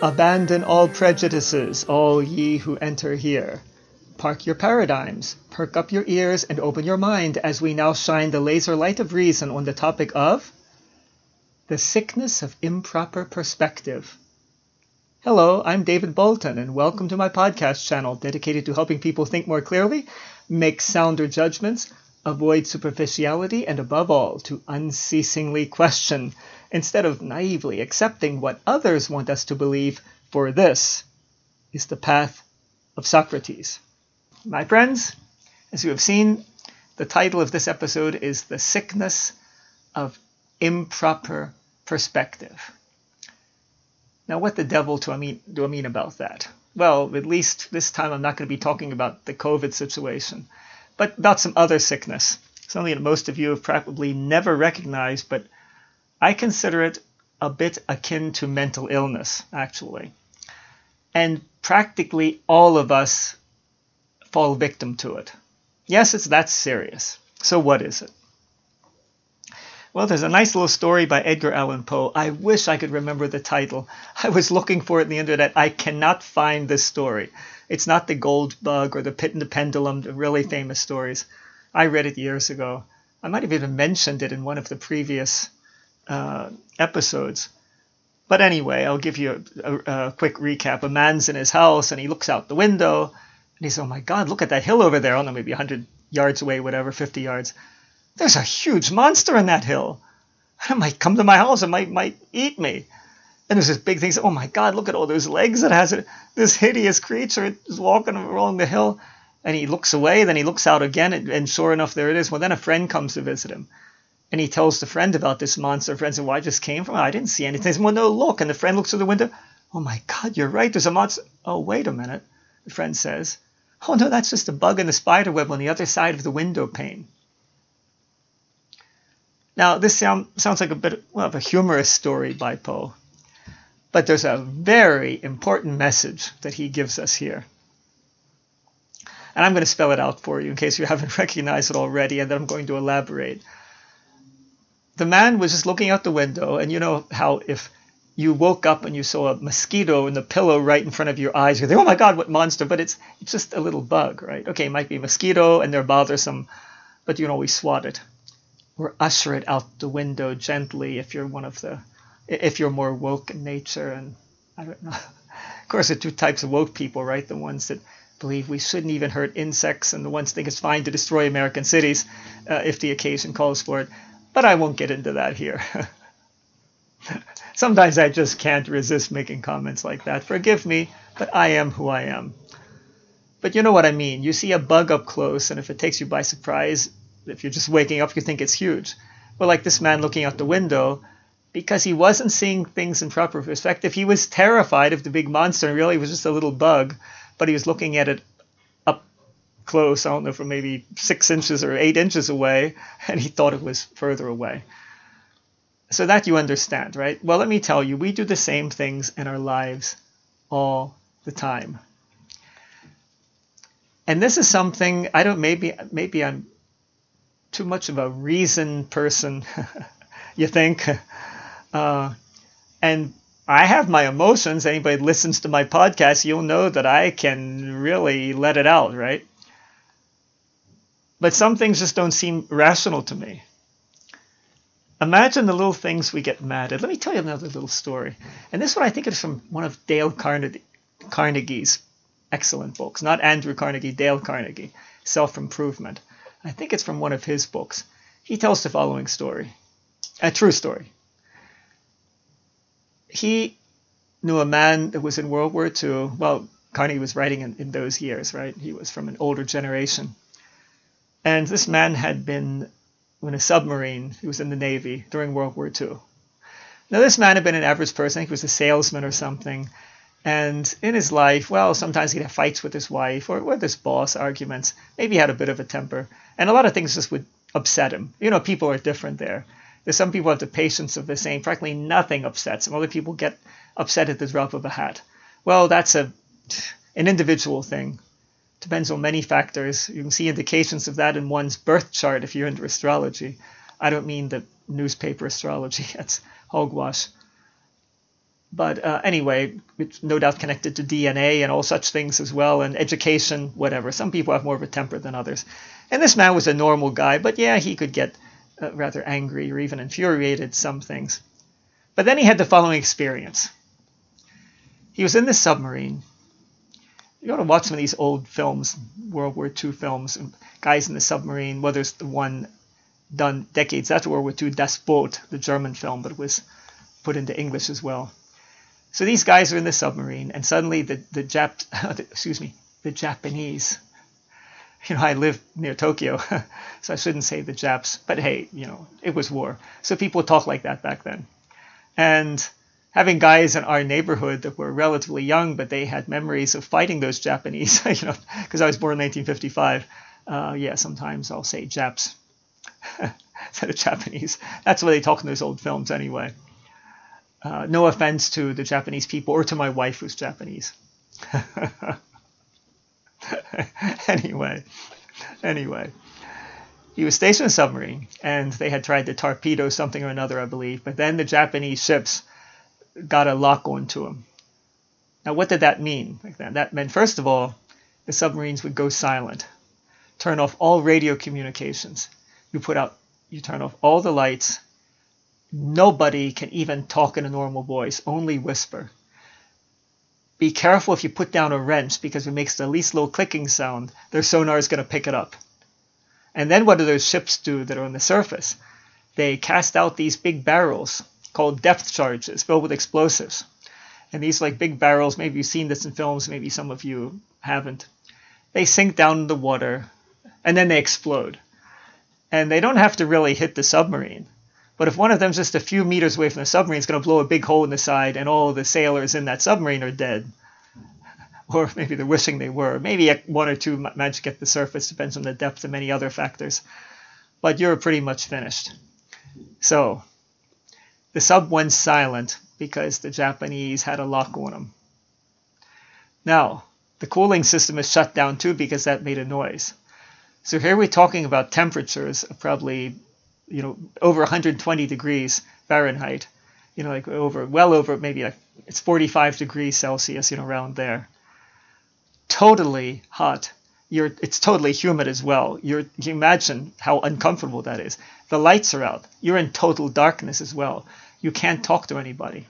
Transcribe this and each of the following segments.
Abandon all prejudices, all ye who enter here. Park your paradigms, perk up your ears, and open your mind as we now shine the laser light of reason on the topic of the sickness of improper perspective. Hello, I'm David Bolton, and welcome to my podcast channel dedicated to helping people think more clearly, make sounder judgments, avoid superficiality, and above all, to unceasingly question instead of naively accepting what others want us to believe, for this is the path of Socrates. My friends, as you have seen, the title of this episode is The Sickness of Improper Perspective. Now, what the devil do I mean, do I mean about that? Well, at least this time I'm not going to be talking about the COVID situation, but about some other sickness, something that most of you have probably never recognized, but I consider it a bit akin to mental illness, actually. And practically all of us fall victim to it. Yes, it's that serious. So, what is it? Well, there's a nice little story by Edgar Allan Poe. I wish I could remember the title. I was looking for it in the internet. I cannot find this story. It's not the Gold Bug or the Pit and the Pendulum, the really famous stories. I read it years ago. I might have even mentioned it in one of the previous uh, episodes. But anyway, I'll give you a, a, a, quick recap. A man's in his house and he looks out the window and he says, Oh my God, look at that hill over there. I don't know, maybe 100 yards away, whatever, 50 yards. There's a huge monster in that hill. It might come to my house and might, might eat me. And there's this big thing. Oh my God, look at all those legs it has. It, this hideous creature is walking along the hill. And he looks away, then he looks out again, and, and sure enough, there it is. Well, then a friend comes to visit him. And he tells the friend about this monster. Friend says, I just came from. I didn't see anything. Says, Well, no, look. And the friend looks through the window. Oh my God, you're right. There's a monster. Oh, wait a minute. The friend says, Oh no, that's just a bug in the spider web on the other side of the window pane. Now, this sound, sounds like a bit well, of a humorous story by Poe, but there's a very important message that he gives us here. And I'm going to spell it out for you in case you haven't recognized it already, and then I'm going to elaborate the man was just looking out the window, and you know how if you woke up and you saw a mosquito in the pillow right in front of your eyes, you think, "Oh my God, what monster!" But it's it's just a little bug, right? Okay, it might be a mosquito, and they're bothersome, but you can always swat it or usher it out the window gently if you're one of the if you're more woke in nature. And I don't know. Of course, there are two types of woke people, right? The ones that believe we shouldn't even hurt insects, and the ones think it's fine to destroy American cities uh, if the occasion calls for it. But I won't get into that here. Sometimes I just can't resist making comments like that. Forgive me, but I am who I am. But you know what I mean. You see a bug up close, and if it takes you by surprise, if you're just waking up, you think it's huge. Well, like this man looking out the window, because he wasn't seeing things in proper perspective, he was terrified of the big monster, and really it was just a little bug, but he was looking at it up close, I don't know, from maybe six inches or eight inches away, and he thought it was further away. So that you understand, right? Well, let me tell you, we do the same things in our lives all the time. And this is something I don't maybe maybe I'm too much of a reason person, you think? Uh, and I have my emotions. Anybody listens to my podcast, you'll know that I can really let it out, right? But some things just don't seem rational to me. Imagine the little things we get mad at. Let me tell you another little story. And this one I think is from one of Dale Carnegie's excellent books. Not Andrew Carnegie, Dale Carnegie, Self Improvement. I think it's from one of his books. He tells the following story a true story. He knew a man that was in World War II. Well, Carnegie was writing in, in those years, right? He was from an older generation. And this man had been in a submarine. He was in the Navy during World War II. Now, this man had been an average person. I think he was a salesman or something. And in his life, well, sometimes he'd have fights with his wife or with his boss, arguments. Maybe he had a bit of a temper. And a lot of things just would upset him. You know, people are different there. Some people have the patience of the same. Frankly, nothing upsets them. Other people get upset at the drop of a hat. Well, that's a an individual thing depends on many factors. You can see indications of that in one's birth chart if you're into astrology. I don't mean the newspaper astrology, that's hogwash. but uh, anyway, it's no doubt connected to DNA and all such things as well, and education, whatever. Some people have more of a temper than others. And this man was a normal guy, but yeah, he could get uh, rather angry or even infuriated some things. But then he had the following experience. He was in this submarine. You ought to watch some of these old films, World War II films, guys in the submarine, whether it's the one done decades after World War II, Das Boot, the German film, but it was put into English as well. So these guys are in the submarine, and suddenly the the Jap, excuse me, the Japanese. You know, I live near Tokyo, so I shouldn't say the Japs, but hey, you know, it was war, so people talk like that back then. And having guys in our neighborhood that were relatively young, but they had memories of fighting those Japanese, you know, because I was born in 1955. Uh, yeah, sometimes I'll say Japs instead of Japanese. That's what they talk in those old films anyway. Uh, no offense to the Japanese people or to my wife who's Japanese. anyway, anyway, he was stationed in a submarine and they had tried to torpedo something or another, I believe. But then the Japanese ships got a lock onto him. Now, what did that mean? That? that meant, first of all, the submarines would go silent, turn off all radio communications. You put out, you turn off all the lights, Nobody can even talk in a normal voice, only whisper. Be careful if you put down a wrench because it makes the least little clicking sound, their sonar is going to pick it up. And then what do those ships do that are on the surface? They cast out these big barrels called depth charges filled with explosives. And these like big barrels, maybe you've seen this in films, maybe some of you haven't. They sink down in the water and then they explode. And they don't have to really hit the submarine. But if one of them's just a few meters away from the submarine, it's going to blow a big hole in the side, and all the sailors in that submarine are dead. Or maybe they're wishing they were. Maybe one or two manage to get the surface, depends on the depth and many other factors. But you're pretty much finished. So, the sub went silent because the Japanese had a lock on them. Now, the cooling system is shut down too because that made a noise. So here we're talking about temperatures of probably you know, over 120 degrees Fahrenheit, you know, like over, well over maybe like it's 45 degrees Celsius, you know, around there. Totally hot. You're, it's totally humid as well. You're, you imagine how uncomfortable that is. The lights are out. You're in total darkness as well. You can't talk to anybody.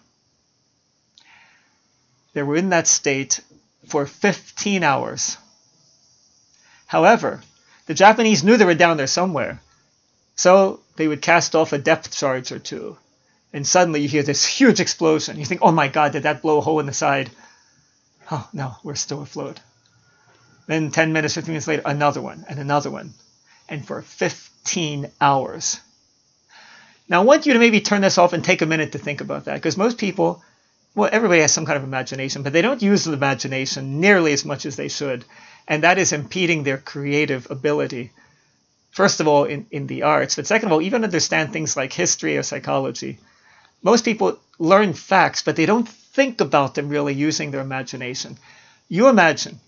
They were in that state for 15 hours. However, the Japanese knew they were down there somewhere. So they would cast off a depth charge or two. And suddenly you hear this huge explosion. You think, oh my God, did that blow a hole in the side? Oh, no, we're still afloat. Then 10 minutes, 15 minutes later, another one and another one. And for 15 hours. Now, I want you to maybe turn this off and take a minute to think about that because most people, well, everybody has some kind of imagination, but they don't use the imagination nearly as much as they should. And that is impeding their creative ability first of all, in, in the arts, but second of all, even understand things like history or psychology. Most people learn facts, but they don't think about them really using their imagination. You imagine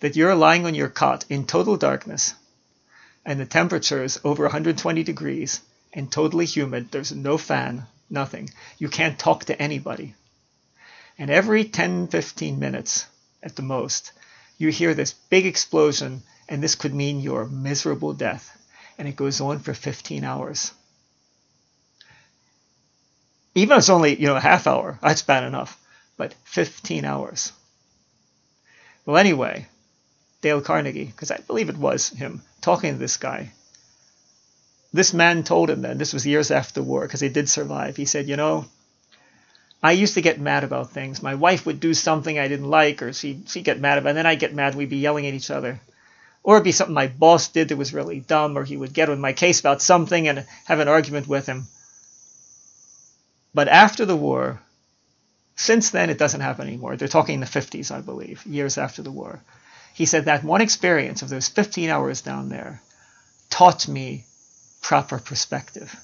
that you're lying on your cot in total darkness, and the temperature is over 120 degrees and totally humid. There's no fan, nothing. You can't talk to anybody. And every 10, 15 minutes at the most, you hear this big explosion and this could mean your miserable death. And it goes on for 15 hours. Even if it's only, you know, a half hour, that's bad enough. But 15 hours. Well, anyway, Dale Carnegie, because I believe it was him, talking to this guy. This man told him then, this was years after the war, because he did survive. He said, You know, I used to get mad about things. My wife would do something I didn't like, or she, she'd get mad about it, and then I'd get mad, we'd be yelling at each other or it'd be something my boss did that was really dumb, or he would get on my case about something and have an argument with him. But after the war, since then it doesn't happen anymore. They're talking in the 50s, I believe, years after the war. He said that one experience of those 15 hours down there taught me proper perspective.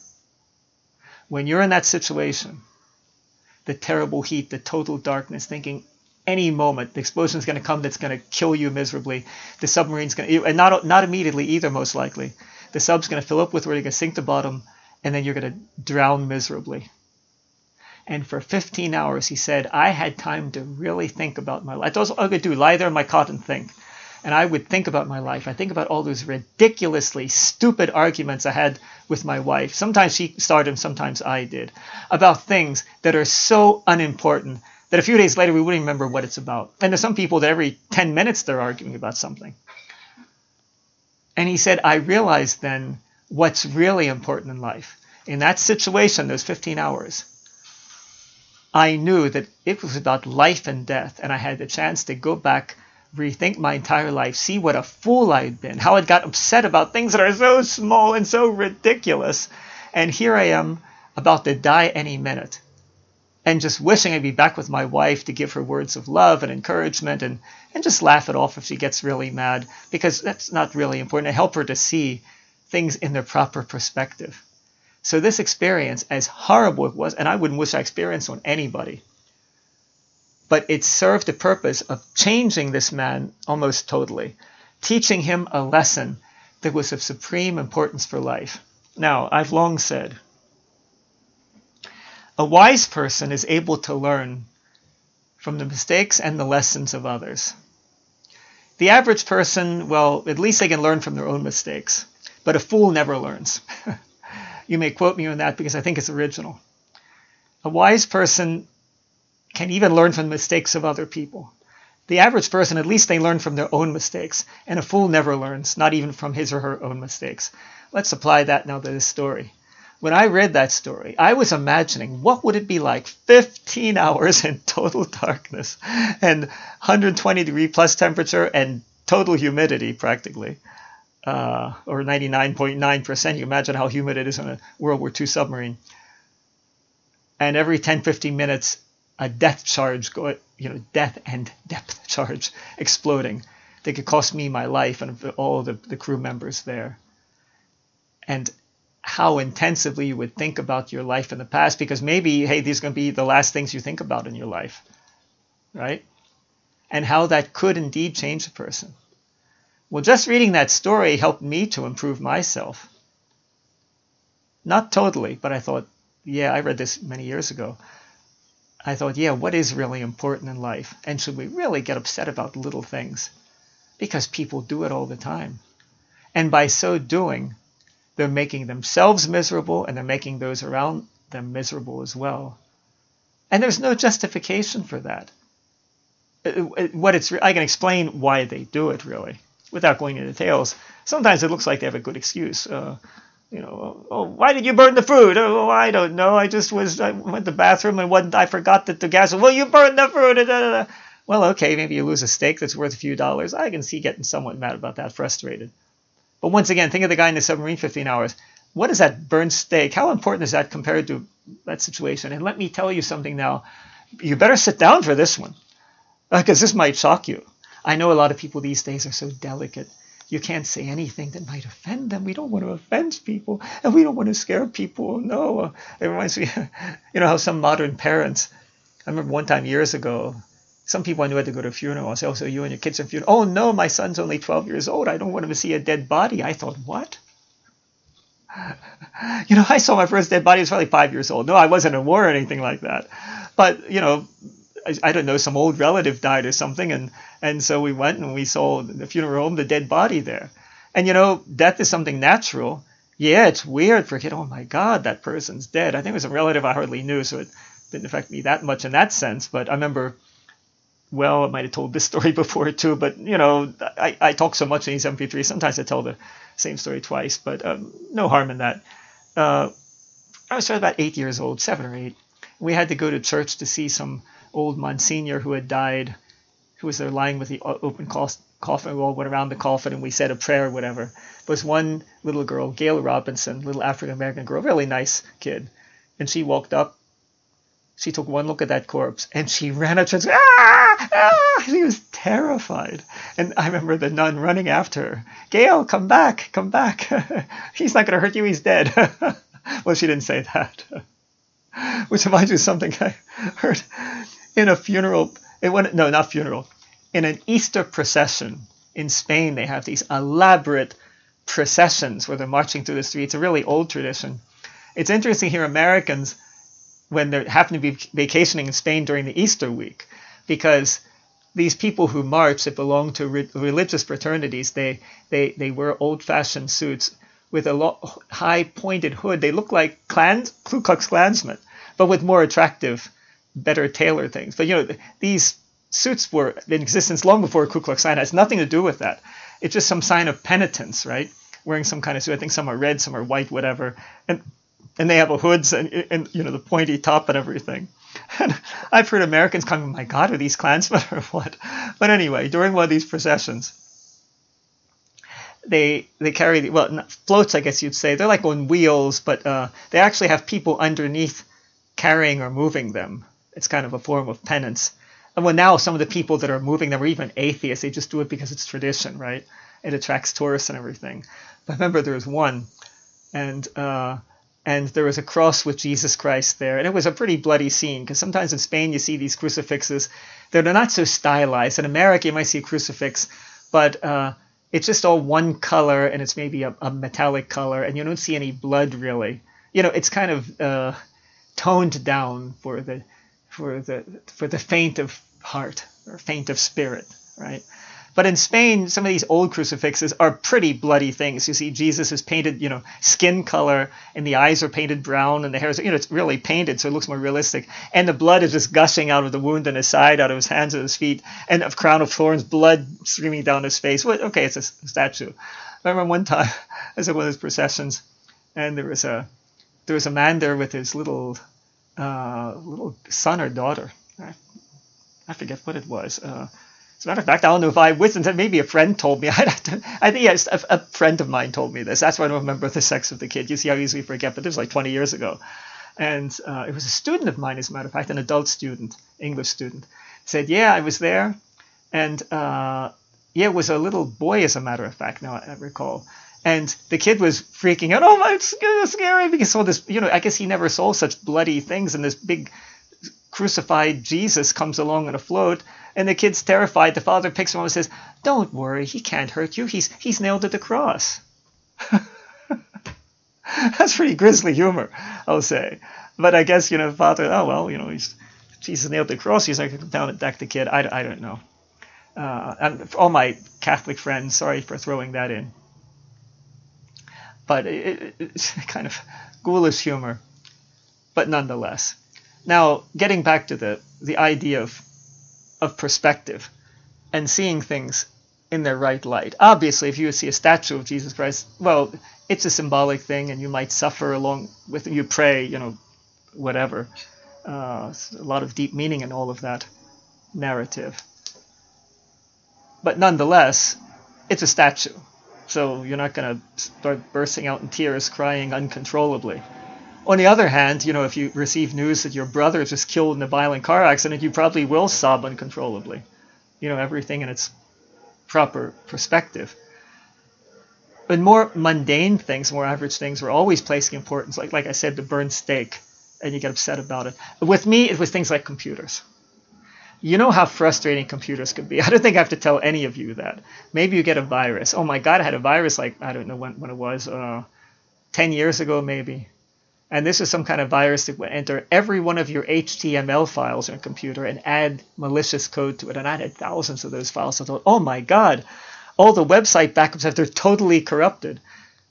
When you're in that situation, the terrible heat, the total darkness, thinking any moment the explosion is going to come that's going to kill you miserably. The submarine's going to, and not not immediately either, most likely. The sub's going to fill up with where you're going to sink to bottom, and then you're going to drown miserably. And for 15 hours, he said, I had time to really think about my life. That's all I could do, lie there in my cot and think. And I would think about my life. I think about all those ridiculously stupid arguments I had with my wife. Sometimes she started them, sometimes I did. About things that are so unimportant that a few days later we wouldn't remember what it's about. And there's some people that every 10 minutes they're arguing about something. And he said, I realized then what's really important in life. In that situation, those 15 hours, I knew that it was about life and death, and I had the chance to go back, rethink my entire life, see what a fool I'd been, how I'd got upset about things that are so small and so ridiculous. And here I am about to die any minute. And just wishing I'd be back with my wife to give her words of love and encouragement and, and just laugh it off if she gets really mad, because that's not really important. To help her to see things in their proper perspective. So this experience, as horrible it was, and I wouldn't wish I experienced on anybody, but it served the purpose of changing this man almost totally, teaching him a lesson that was of supreme importance for life. Now, I've long said, a wise person is able to learn from the mistakes and the lessons of others. The average person, well, at least they can learn from their own mistakes, but a fool never learns. You may quote me on that because I think it's original. A wise person can even learn from the mistakes of other people. The average person, at least they learn from their own mistakes, and a fool never learns, not even from his or her own mistakes. Let's apply that now to this story. When I read that story, I was imagining what would it be like 15 hours in total darkness and 120 degree plus temperature and total humidity practically uh, or 99.9%. You imagine how humid it is on a World War II submarine. And every 10, 15 minutes, a death charge, go, you know, death and depth charge exploding that could cost me my life and all the, the crew members there. And how intensively you would think about your life in the past because maybe, hey, these are going to be the last things you think about in your life, right? And how that could indeed change a person. Well, just reading that story helped me to improve myself. Not totally, but I thought, yeah, I read this many years ago. I thought, yeah, what is really important in life? And should we really get upset about little things? Because people do it all the time. And by so doing, they're making themselves miserable and they're making those around them miserable as well. And there's no justification for that. Uh, uh, what it's, I can explain why they do it really without going into details, sometimes it looks like they have a good excuse. Uh, you know, oh, why did you burn the food? Oh, I don't know. I just was, I went to the bathroom and one, I forgot that the gas. Well, you burned the food. Da, da, da. Well, okay, maybe you lose a steak that's worth a few dollars. I can see getting somewhat mad about that, frustrated. But once again, think of the guy in the submarine 15 hours. What is that burned steak? How important is that compared to that situation? And let me tell you something now. You better sit down for this one because this might shock you. I know a lot of people these days are so delicate. You can't say anything that might offend them. We don't want to offend people, and we don't want to scare people. No, uh, it reminds me, you know, how some modern parents. I remember one time years ago, some people I knew had to go to a funeral. I said, "Oh, so you and your kids are funeral?" Oh no, my son's only 12 years old. I don't want him to see a dead body. I thought, what? you know, I saw my first dead body. I was probably five years old. No, I wasn't in war or anything like that. But you know, I, don't know, some old relative died or something, and and so we went and we saw the funeral home, the dead body there, and you know, death is something natural. Yeah, it's weird for a kid. Oh my God, that person's dead. I think it was a relative I hardly knew, so it didn't affect me that much in that sense. But I remember, well, I might have told this story before too, but you know, I, I talk so much in these MP3. Sometimes I tell the same story twice, but um, no harm in that. Uh, I was about eight years old, seven or eight. We had to go to church to see some old Monsignor who had died, who was there lying with the open coffin. We all went around the coffin and we said a prayer or whatever. There was one little girl, Gail Robinson, little African American girl, really nice kid. And she walked up. She took one look at that corpse and she ran up said, ah, ah! Was terrified. And I remember the nun running after her. Gail, come back, come back. he's not going to hurt you, he's dead. well, she didn't say that. Which reminds me of something I heard in a funeral. It went no, not funeral. In an Easter procession in Spain, they have these elaborate processions where they're marching through the streets. A really old tradition. It's interesting here, Americans. when they happen to be vacationing in Spain during the Easter week, because these people who march that belong to re- religious fraternities, they they they wear old-fashioned suits with a lo- high pointed hood. They look like Ku Klux Klansmen, but with more attractive, better tailored things. But you know these suits were in existence long before Ku Klux Klan. It has nothing to do with that. It's just some sign of penitence, right? Wearing some kind of suit. I think some are red, some are white, whatever. And and they have a hoods and, and you know the pointy top and everything. I've heard Americans come, my God, are these Klansmen or what? But anyway, during one of these processions, they they carry the, well floats, I guess you'd say. They're like on wheels, but uh, they actually have people underneath carrying or moving them. It's kind of a form of penance. And well, now some of the people that are moving them are even atheists. They just do it because it's tradition, right? It attracts tourists and everything. But remember there was one, and uh, and there was a cross with Jesus Christ there, and it was a pretty bloody scene because sometimes in Spain you see these crucifixes that are not so stylized. In America you might see a crucifix, but uh, it's just all one color and it's maybe a, a, metallic color, and you don't see any blood really. You know, it's kind of uh, toned down for the for the for the faint of heart or faint of spirit, right? But in Spain, some of these old crucifixes are pretty bloody things. You see, Jesus is painted, you know, skin color, and the eyes are painted brown, and the hair is, you know, it's really painted, so it looks more realistic. And the blood is just gushing out of the wound in his side, out of his hands and his feet, and a crown of thorns, blood streaming down his face. Well, okay, it's a statue. I remember one time, I was at one of those processions, and there was a there was a man there with his little uh, little son or daughter. I, I forget what it was. Uh, as a matter of fact, I don't know if I it. Maybe a friend told me. I, I think yes, a, a, friend of mine told me this. That's why I don't remember the sex of the kid. You see how easily forget, but it was like 20 years ago. And uh, it was a student of mine, as a matter of fact, an adult student, English student. Said, yeah, I was there. And uh, yeah, it was a little boy, as a matter of fact, now I, I recall. And the kid was freaking out. Oh my, it's scary because all this, you know, I guess he never saw such bloody things. And this big crucified Jesus comes along on a float and the kid's terrified. The father picks him up and says, Don't worry, he can't hurt you. He's he's nailed to the cross. That's pretty grisly humor, I'll say. But I guess, you know, father, oh well, you know, he's Jesus nailed the cross, he's not going to come down and deck the kid. I, I don't know. Uh, and all my Catholic friends, sorry for throwing that in. But it, it, it's kind of ghoulish humor, but nonetheless. Now, getting back to the, the idea of of perspective and seeing things in their right light. Obviously, if you see a statue of Jesus Christ, well, it's a symbolic thing, and you might suffer along with you pray, you know, whatever. Uh, a lot of deep meaning in all of that narrative. But nonetheless, it's a statue, so you're not going to start bursting out in tears, crying uncontrollably. On the other hand, you know, if you receive news that your brother is just killed in a violent car accident, you probably will sob uncontrollably. You know, everything in its proper perspective. But more mundane things, more average things, we're always placing importance. Like, like I said, the burned steak, and you get upset about it. With me, it was things like computers. You know how frustrating computers can be. I don't think I have to tell any of you that. Maybe you get a virus. Oh my God, I had a virus like, I don't know when, when it was, uh, 10 years ago maybe and this is some kind of virus that would enter every one of your HTML files on a computer and add malicious code to it. And I had thousands of those files. So I thought, oh my God, all the website backups have they're totally corrupted.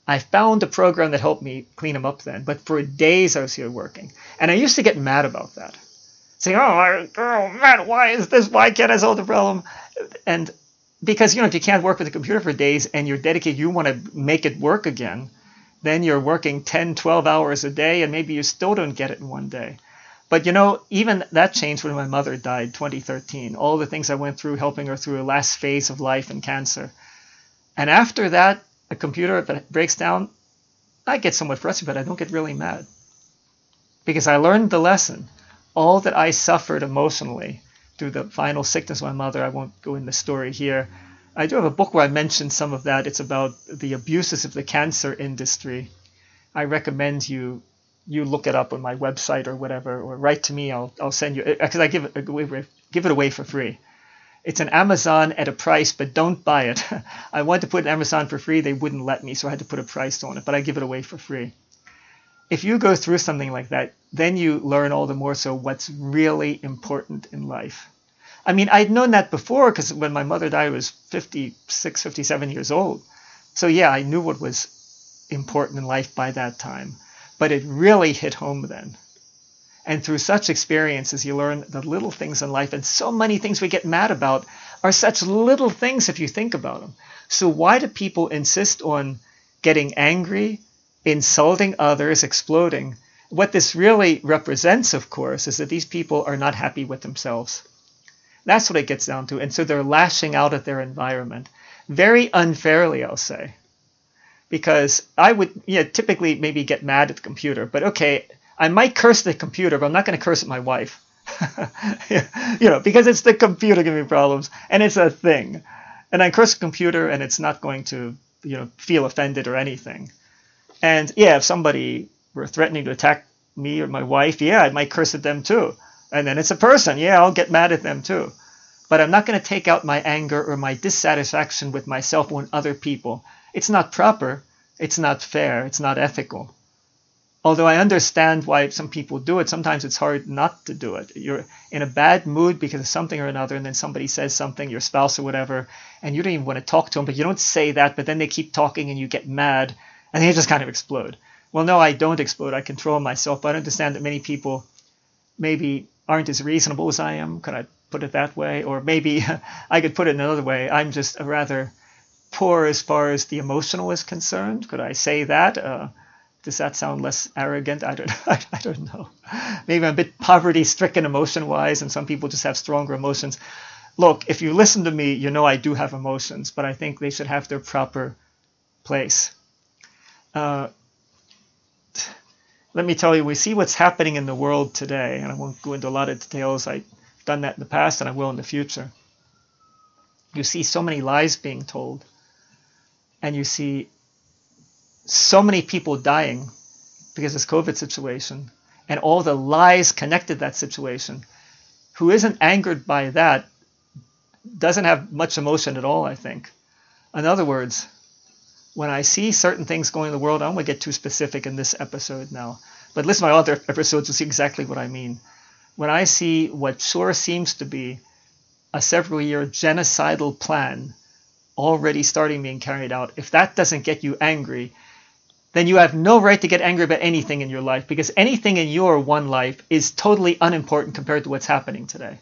I found a program that helped me clean them up then, but for days I was here working. And I used to get mad about that. Saying, oh, oh man, why is this? Why can't I solve the problem? And because, you know, if you can't work with a computer for days and you're dedicated, you want to make it work again, then you're working 10, 12 hours a day, and maybe you still don't get it in one day. But you know, even that changed when my mother died 2013. All the things I went through helping her through a last phase of life and cancer. And after that, a computer, it breaks down, I get somewhat frustrated, but I don't get really mad. Because I learned the lesson. All that I suffered emotionally through the final sickness of my mother, I won't go in the story here, I do have a book where I mention some of that. It's about the abuses of the cancer industry. I recommend you you look it up on my website or whatever, or write to me. I'll I'll send you uh, because I uh, give it give it away for free. It's an Amazon at a price, but don't buy it. I wanted to put an Amazon for free, they wouldn't let me, so I had to put a price on it. But I give it away for free. if you go through something like that, then you learn all the more so what's really important in life. I mean, I'd known that before because when my mother died, I was 56, 57 years old. So, yeah, I knew what was important in life by that time. But it really hit home then. And through such experiences, you learn the little things in life. And so many things we get mad about are such little things if you think about them. So, why do people insist on getting angry, insulting others, exploding? What this really represents, of course, is that these people are not happy with themselves. That's what it gets down to. And so they're lashing out at their environment very unfairly, I'll say. Because I would, you know, typically maybe get mad at the computer, but okay, I might curse the computer, but I'm not going to curse at my wife. you know, because it's the computer giving me problems and it's a thing. And I curse the computer and it's not going to, you know, feel offended or anything. And yeah, if somebody were threatening to attack me or my wife, yeah, I might curse at them too. And then it's a person, yeah, I'll get mad at them too. But I'm not going to take out my anger or my dissatisfaction with myself on other people. It's not proper. It's not fair. It's not ethical although I understand why some people do it, sometimes it's hard not to do it. You're in a bad mood because of something or another, and then somebody says something, your spouse or whatever, and you don't even want to talk to them, but you don't say that, but then they keep talking and you get mad, and then you just kind of explode. Well, no, I don't explode. I control myself, but I understand that many people maybe aren't as reasonable as I am. Could I put it that way? Or maybe I could put it another way. I'm just a rather poor as far as the emotional is concerned. Could I say that? Uh, does that sound less arrogant? I don't, I, I don't know. Maybe I'm a bit poverty stricken emotion wise, and some people just have stronger emotions. Look, if you listen to me, you know I do have emotions, but I think they should have their proper place. Uh, let me tell you, we see what's happening in the world today, and I won't go into a lot of details. I've done that in the past, and I will in the future. You see so many lies being told, and you see so many people dying because of this COVID situation and all the lies connected to that situation, who isn't angered by that doesn't have much emotion at all, I think. In other words, when I see certain things going in the world, I don't want to get too specific in this episode now, but listen to my other episodes to see exactly what I mean. When I see what sure seems to be a several year genocidal plan already starting being carried out, if that doesn't get you angry, then you have no right to get angry about anything in your life because anything in your one life is totally unimportant compared to what's happening today.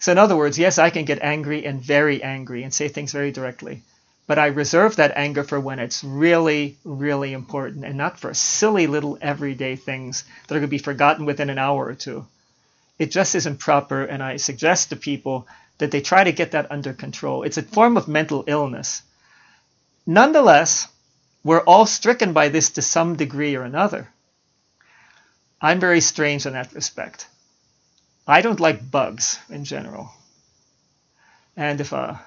So, in other words, yes, I can get angry and very angry and say things very directly, but I reserve that anger for when it's really, really important and not for silly little everyday things that are going to be forgotten within an hour or two. It just isn't proper, and I suggest to people that they try to get that under control. It's a form of mental illness. Nonetheless, we're all stricken by this to some degree or another. I'm very strange in that respect. I don't like bugs in general. And if a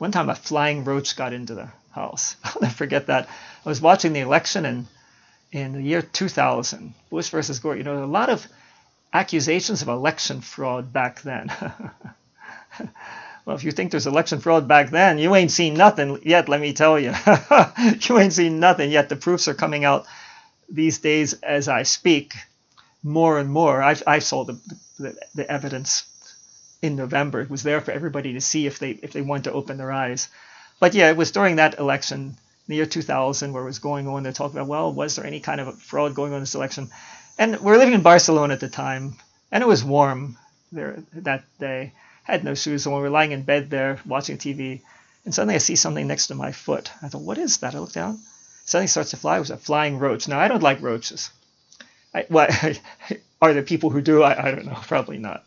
one time a flying roach got into the house, I'll never forget that. I was watching the election in in the year 2000, Bush versus Gore. You know, a lot of accusations of election fraud back then. Well, if you think there's election fraud back then, you ain't seen nothing yet, let me tell you. you ain't seen nothing yet. The proofs are coming out these days as I speak more and more. I, I saw the, the, the evidence in November. It was there for everybody to see if they if they wanted to open their eyes. But yeah, it was during that election, the year 2000, where it was going on. They're talking about, well, was there any kind of fraud going on in this election? And we we're living in Barcelona at the time, and it was warm there that day. Had no shoes on. We were lying in bed there watching TV, and suddenly I see something next to my foot. I thought, what is that? I look down. Suddenly starts to fly. It was a flying roach. Now I don't like roaches. I, what are there people who do? I, I don't know. Probably not.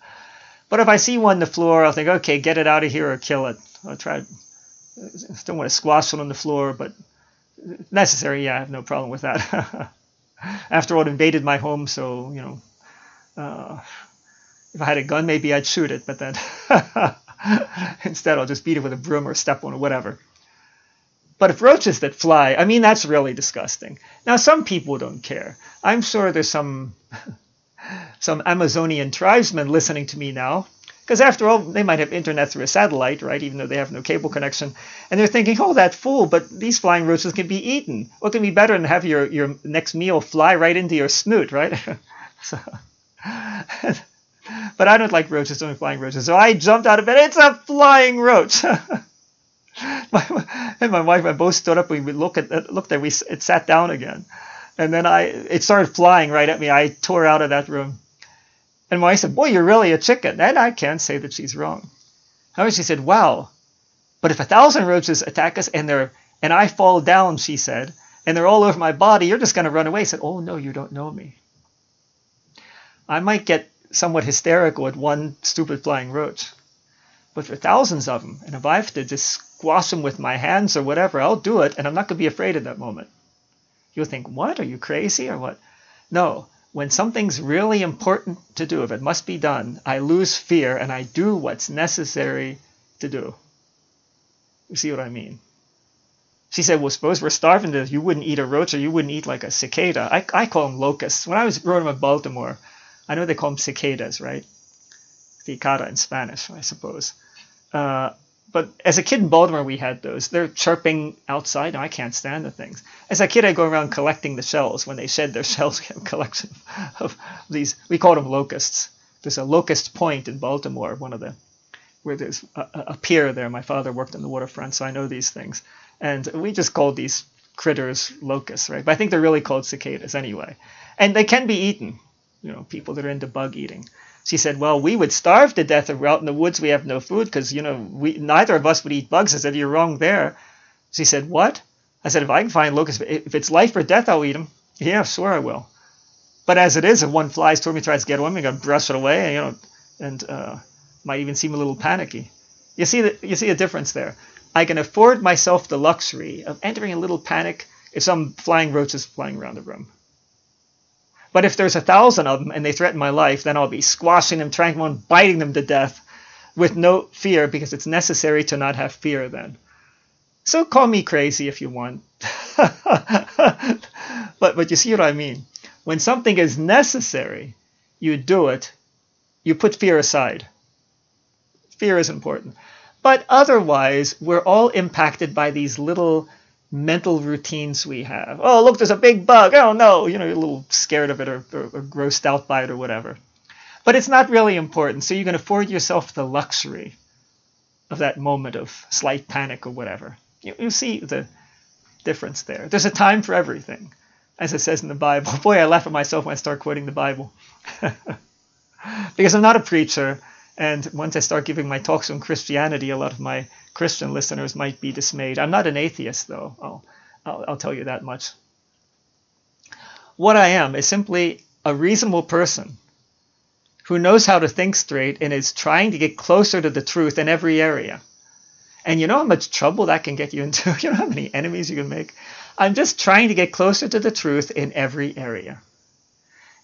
But if I see one on the floor, I'll think, okay, get it out of here or kill it. I'll try. I don't want to squash it on the floor, but necessary. Yeah, I have no problem with that. After all, it invaded my home, so you know. Uh, if I had a gun, maybe I'd shoot it, but then instead I'll just beat it with a broom or step on or whatever. But if roaches that fly, I mean, that's really disgusting. Now, some people don't care. I'm sure there's some some Amazonian tribesmen listening to me now, Because after all, they might have internet through a satellite, right? Even though they have no cable connection. And they're thinking, oh, that fool, but these flying roaches can be eaten. What can be better than have your, your next meal fly right into your snoot, right? so, but I don't like roaches, only flying roaches. So I jumped out of bed. It's a flying roach. my, and my wife and I both stood up. We looked at looked at we it sat down again, and then I it started flying right at me. I tore out of that room. And my wife said, Boy, you're really a chicken. And I can't say that she's wrong. However, she said, Wow. But if a thousand roaches attack us and they're and I fall down, she said, and they're all over my body, you're just going to run away. I said, Oh, no, you don't know me. I might get somewhat hysterical at one stupid flying roach. But for thousands of them, and if I have to just squash them with my hands or whatever, I'll do it, and I'm not going to be afraid at that moment. You'll think, What? Are you crazy or what? No, when something's really important to do, if it must be done, I lose fear and I do what's necessary to do. You see what I mean? She said, Well, suppose we're starving to you wouldn't eat a roach or you wouldn't eat like a cicada. I, I call them locusts. When I was growing up in Baltimore, I know they call them cicadas, right? Cicada in Spanish, I suppose. Uh, but as a kid in Baltimore, we had those. They're chirping outside. I can't stand the things. As a kid, I go around collecting the shells. When they shed their shells, we have a collection of these. We call them locusts. There's a locust point in Baltimore, one of the where there's a, a pier there. My father worked on the waterfront, so I know these things. And we just called these critters locusts, right? But I think they're really called cicadas anyway. And they can be eaten. You know, people that are into bug eating. She said, "Well, we would starve to death if we're out in the woods. We have no food because you know we neither of us would eat bugs." I said, "You're wrong there." She said, "What?" I said, "If I can find locusts, if it's life or death, I'll eat them." Yeah, sure I will. But as it is, if one flies toward me, tries to get one, I'm gonna brush it away, and you know, and uh, might even seem a little panicky. You see the you see a difference there. I can afford myself the luxury of entering a little panic if some flying roach is flying around the room. But if there's a thousand of them and they threaten my life, then I'll be squashing them, trampling them, biting them to death with no fear because it's necessary to not have fear then. So call me crazy if you want. but but you see what I mean? When something is necessary, you do it. You put fear aside. Fear is important. But otherwise, we're all impacted by these little mental routines we have. Oh, look, there's a big bug. Oh, no. You know, you're a little scared of it or, or, or grossed out by it or whatever. But it's not really important. So you can afford yourself the luxury of that moment of slight panic or whatever. You, you see the difference there. There's a time for everything, as it says in the Bible. Boy, I laugh at myself when I start quoting the Bible. because I'm not a preacher. And once I start giving my talks on Christianity, a lot of my Christian listeners might be dismayed. I'm not an atheist, though. I'll, I'll, I'll tell you that much. What I am is simply a reasonable person who knows how to think straight and is trying to get closer to the truth in every area. And you know how much trouble that can get you into? You know how many enemies you can make? I'm just trying to get closer to the truth in every area.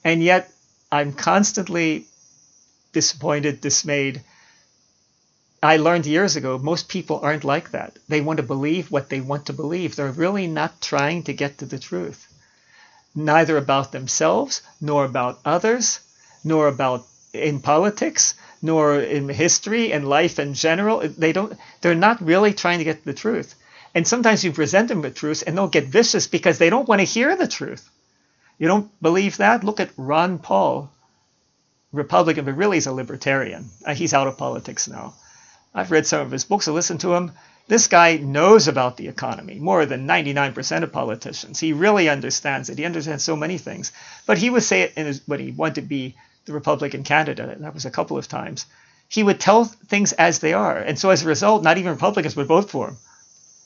And yet, I'm constantly disappointed, dismayed. I learned years ago most people aren't like that. They want to believe what they want to believe. They're really not trying to get to the truth, neither about themselves, nor about others, nor about in politics, nor in history and life in general. They don't. They're not really trying to get the truth. And sometimes you present them with truth, and they'll get vicious because they don't want to hear the truth. You don't believe that? Look at Ron Paul Republican, but really he's a libertarian. Uh, he's out of politics now. I've read some of his books. I listened to him. This guy knows about the economy more than 99% of politicians. He really understands it. He understands so many things. But he would say it in his, when he wanted to be the Republican candidate. And that was a couple of times. He would tell things as they are. And so as a result, not even Republicans would vote for him.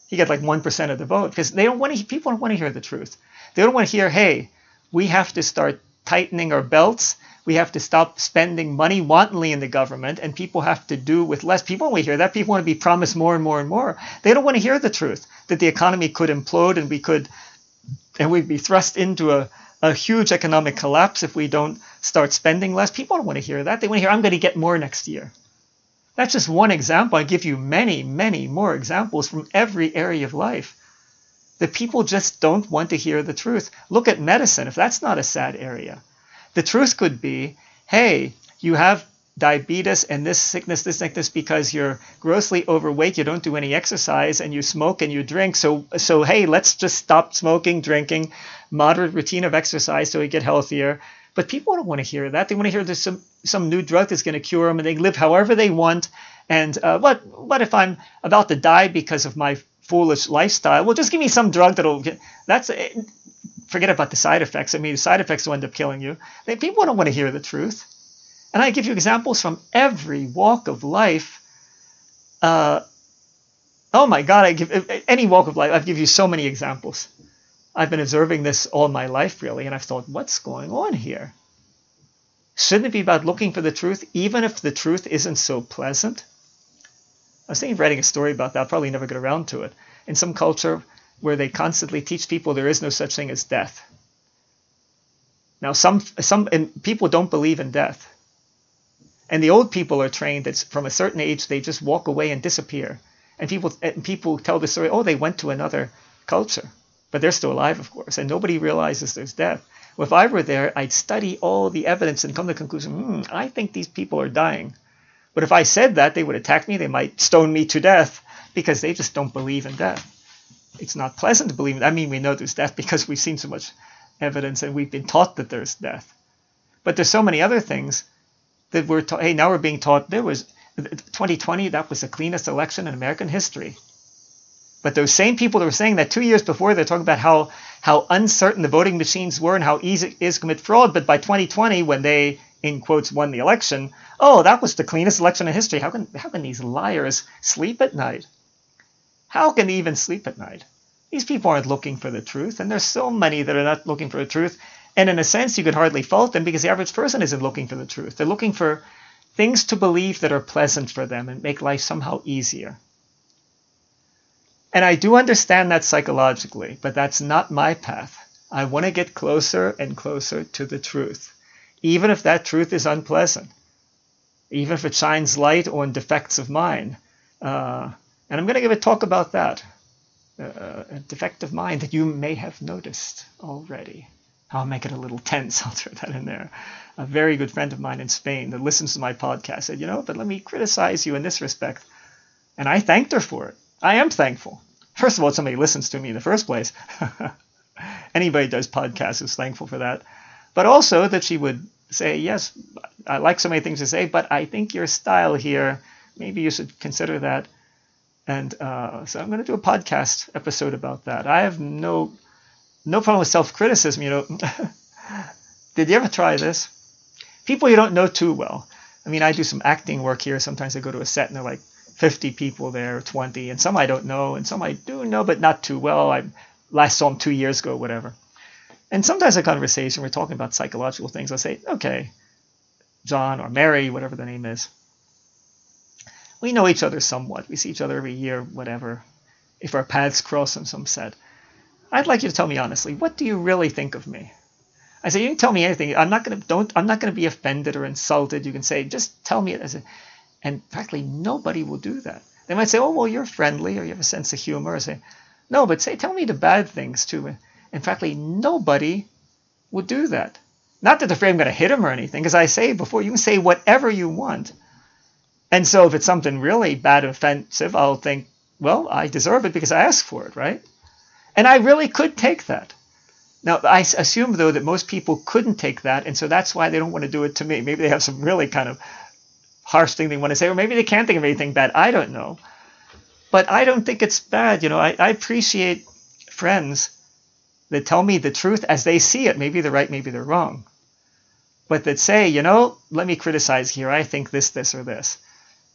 He got like 1% of the vote because they don't want to, people don't want to hear the truth. They don't want to hear, hey, we have to start tightening our belts we have to stop spending money wantonly in the government and people have to do with less. People want to hear that. People want to be promised more and more and more. They don't want to hear the truth that the economy could implode and we could and we'd be thrust into a, a huge economic collapse if we don't start spending less. People don't want to hear that. They want to hear, I'm going to get more next year. That's just one example. I give you many, many more examples from every area of life. The people just don't want to hear the truth. Look at medicine, if that's not a sad area. The truth could be hey, you have diabetes and this sickness, this sickness because you're grossly overweight, you don't do any exercise, and you smoke and you drink. So, so hey, let's just stop smoking, drinking, moderate routine of exercise so we get healthier. But people don't want to hear that. They want to hear there's some some new drug that's going to cure them, and they live however they want. And uh, what what if I'm about to die because of my foolish lifestyle? Well, just give me some drug that'll get. That's eh, forget about the side effects. I mean, the side effects will end up killing you. People don't want to hear the truth. And I give you examples from every walk of life. Uh, oh my God, I give eh, eh, any walk of life. I've give you so many examples. I've been observing this all my life, really, and I've thought, what's going on here? Shouldn't it be about looking for the truth, even if the truth isn't so pleasant? Was thinking of writing a story about that. I'll probably never get around to it. In some culture where they constantly teach people there is no such thing as death. Now, some some and people don't believe in death. And the old people are trained that from a certain age they just walk away and disappear. And people and people tell the story, oh, they went to another culture, but they're still alive, of course, and nobody realizes there's death. Well, if I were there, I'd study all the evidence and come to the conclusion, hmm, I think these people are dying. But if I said that, they would attack me. They might stone me to death because they just don't believe in death. It's not pleasant to believe. I mean, we know there's death because we've seen so much evidence and we've been taught that there's death. But there's so many other things that we're taught, hey, now we're being taught there was 2020, that was the cleanest election in American history. But those same people that were saying that two years before, they're talking about how, how uncertain the voting machines were and how easy it is to commit fraud. But by 2020, when they, in quotes, won the election, oh, that was the cleanest election in history. How can, how can these liars sleep at night? How can they even sleep at night? These people aren't looking for the truth, and there's so many that are not looking for the truth. And in a sense, you could hardly fault them because the average person isn't looking for the truth. They're looking for things to believe that are pleasant for them and make life somehow easier. And I do understand that psychologically, but that's not my path. I want to get closer and closer to the truth, even if that truth is unpleasant, even if it shines light on defects of mine. Uh, and I'm going to give a talk about that, uh, a defect of mind that you may have noticed already. I'll make it a little tense. I'll throw that in there. A very good friend of mine in Spain that listens to my podcast said, you know, but let me criticize you in this respect. And I thanked her for it. I am thankful. First of all, somebody listens to me in the first place. Anybody does podcasts is thankful for that. But also that she would say, yes, I like so many things to say, but I think your style here, maybe you should consider that. And uh, so I'm going to do a podcast episode about that. I have no no problem with self-criticism. You know, did you ever try this? People you don't know too well. I mean, I do some acting work here. Sometimes I go to a set and there are like 50 people there, 20, and some I don't know, and some I do know, but not too well. I last saw them two years ago, whatever. And sometimes a conversation, we're talking about psychological things. I'll say, okay, John or Mary, whatever the name is. We know each other somewhat. We see each other every year, whatever. If our paths cross on some set. I'd like you to tell me honestly, what do you really think of me? I say, you can tell me anything. I'm not gonna don't I'm not gonna be offended or insulted. You can say, just tell me it as a and practically nobody will do that. They might say, oh well, you're friendly or you have a sense of humor. Or say, no, but say, tell me the bad things too. And practically nobody would do that. Not that they're afraid I'm going to hit them or anything, because I say before, you can say whatever you want. And so if it's something really bad offensive, I'll think, well, I deserve it because I asked for it, right? And I really could take that. Now, I assume, though, that most people couldn't take that, and so that's why they don't want to do it to me. Maybe they have some really kind of harsh thing they want to say, or maybe they can't think of anything bad. I don't know. But I don't think it's bad. You know, I, I appreciate friends that tell me the truth as they see it. Maybe they're right, maybe they're wrong. But that say, you know, let me criticize here. I think this, this, or this.